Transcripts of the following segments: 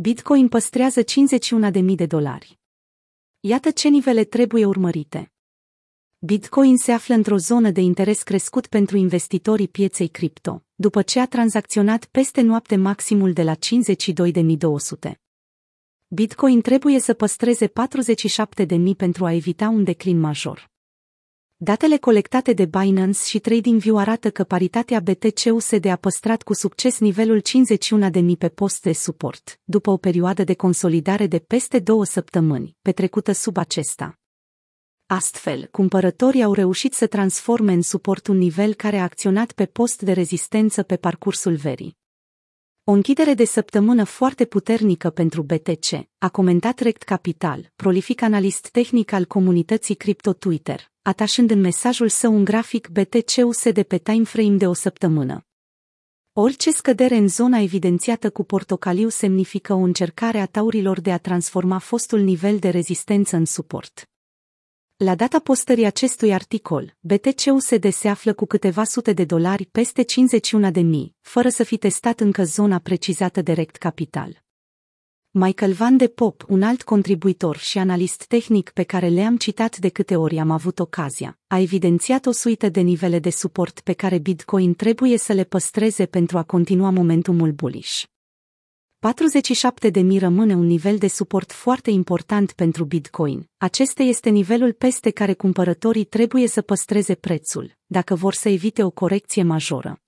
Bitcoin păstrează 51.000 de dolari. Iată ce nivele trebuie urmărite. Bitcoin se află într-o zonă de interes crescut pentru investitorii pieței cripto, după ce a tranzacționat peste noapte maximul de la 52.200. Bitcoin trebuie să păstreze 47.000 pentru a evita un declin major. Datele colectate de Binance și TradingView arată că paritatea BTC-USD a păstrat cu succes nivelul 51.000 pe post de suport, după o perioadă de consolidare de peste două săptămâni, petrecută sub acesta. Astfel, cumpărătorii au reușit să transforme în suport un nivel care a acționat pe post de rezistență pe parcursul verii. O închidere de săptămână foarte puternică pentru BTC, a comentat Rect Capital, prolific analist tehnic al comunității cripto Twitter, atașând în mesajul său un grafic BTC-USD pe timeframe de o săptămână. Orice scădere în zona evidențiată cu portocaliu semnifică o încercare a taurilor de a transforma fostul nivel de rezistență în suport. La data postării acestui articol, BTC-USD se află cu câteva sute de dolari peste 51 de mii, fără să fi testat încă zona precizată de Rect Capital. Michael Van de Pop, un alt contribuitor și analist tehnic pe care le-am citat de câte ori am avut ocazia, a evidențiat o suită de nivele de suport pe care Bitcoin trebuie să le păstreze pentru a continua momentumul bullish. 47 de mii rămâne un nivel de suport foarte important pentru Bitcoin. Acesta este nivelul peste care cumpărătorii trebuie să păstreze prețul, dacă vor să evite o corecție majoră.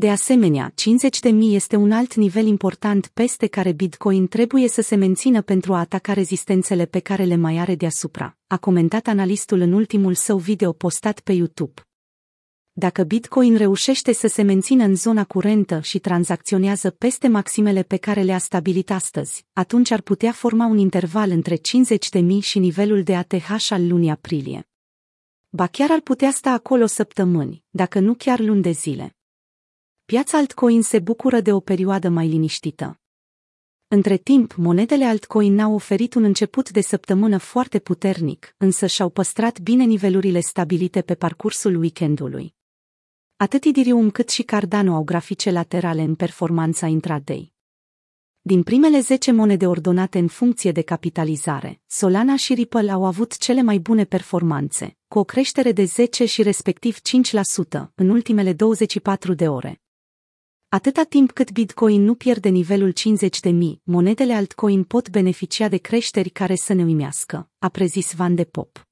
De asemenea, 50 de mii este un alt nivel important peste care Bitcoin trebuie să se mențină pentru a ataca rezistențele pe care le mai are deasupra, a comentat analistul în ultimul său video postat pe YouTube. Dacă Bitcoin reușește să se mențină în zona curentă și tranzacționează peste maximele pe care le-a stabilit astăzi, atunci ar putea forma un interval între 50.000 și nivelul de ATH al lunii aprilie. Ba chiar ar putea sta acolo săptămâni, dacă nu chiar luni de zile. Piața altcoin se bucură de o perioadă mai liniștită. Între timp, monedele altcoin n-au oferit un început de săptămână foarte puternic, însă și-au păstrat bine nivelurile stabilite pe parcursul weekendului. Atât Idirium cât și Cardano au grafice laterale în performanța intraday. Din primele 10 monede ordonate în funcție de capitalizare, Solana și Ripple au avut cele mai bune performanțe, cu o creștere de 10 și respectiv 5% în ultimele 24 de ore. Atâta timp cât Bitcoin nu pierde nivelul 50 de mii, monedele altcoin pot beneficia de creșteri care să ne uimească, a prezis Van de Pop.